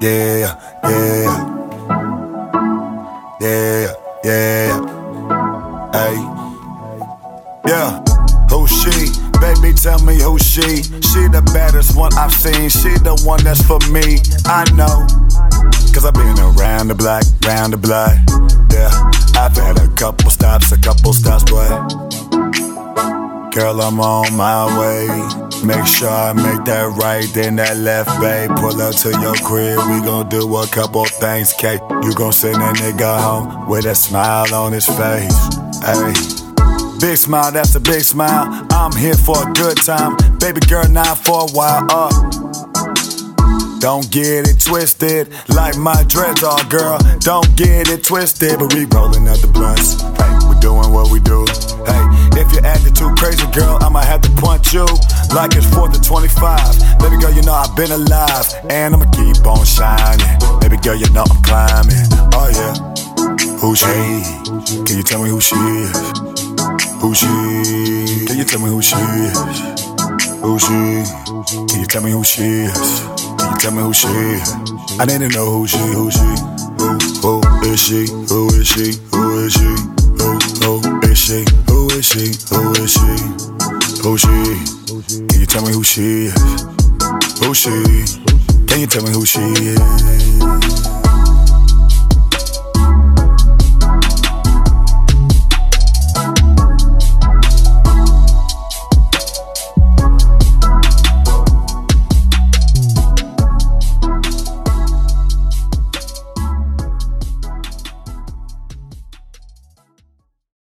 yeah, yeah, yeah, yeah, hey, yeah. Who she? Baby, tell me who she. She the baddest one I've seen. She the one that's for me. I know. Cause I've been around the block, round the block. Yeah, I've had a couple stops, a couple stops, but Girl, I'm on my way. Make sure I make that right, then that left, babe. Pull up to your crib, we gon' do a couple things, K. You gon' send that nigga home with a smile on his face. Hey. Big smile, that's a big smile. I'm here for a good time. Baby girl, not for a while. Uh. Don't get it twisted, like my dreads are, girl. Don't get it twisted, but we rollin' up the blunts. Hey, we doing what we do. Hey, if too crazy, girl, I'ma have to punch you like it's 4th to 25. Baby girl, you know I've been alive, and I'ma keep on shining. Baby girl, you know I'm climbing. Oh yeah, who's she? Can you tell me who she is? Who she? Can you tell me who she is? Who she? Can you tell me who she is? Can you tell me who she is? I need to know who she, who she, who, who is she, who is she, who is she, who, who is she, who is she, who is she, who she? Can you tell me who she is? Who she? Can you tell me who she is?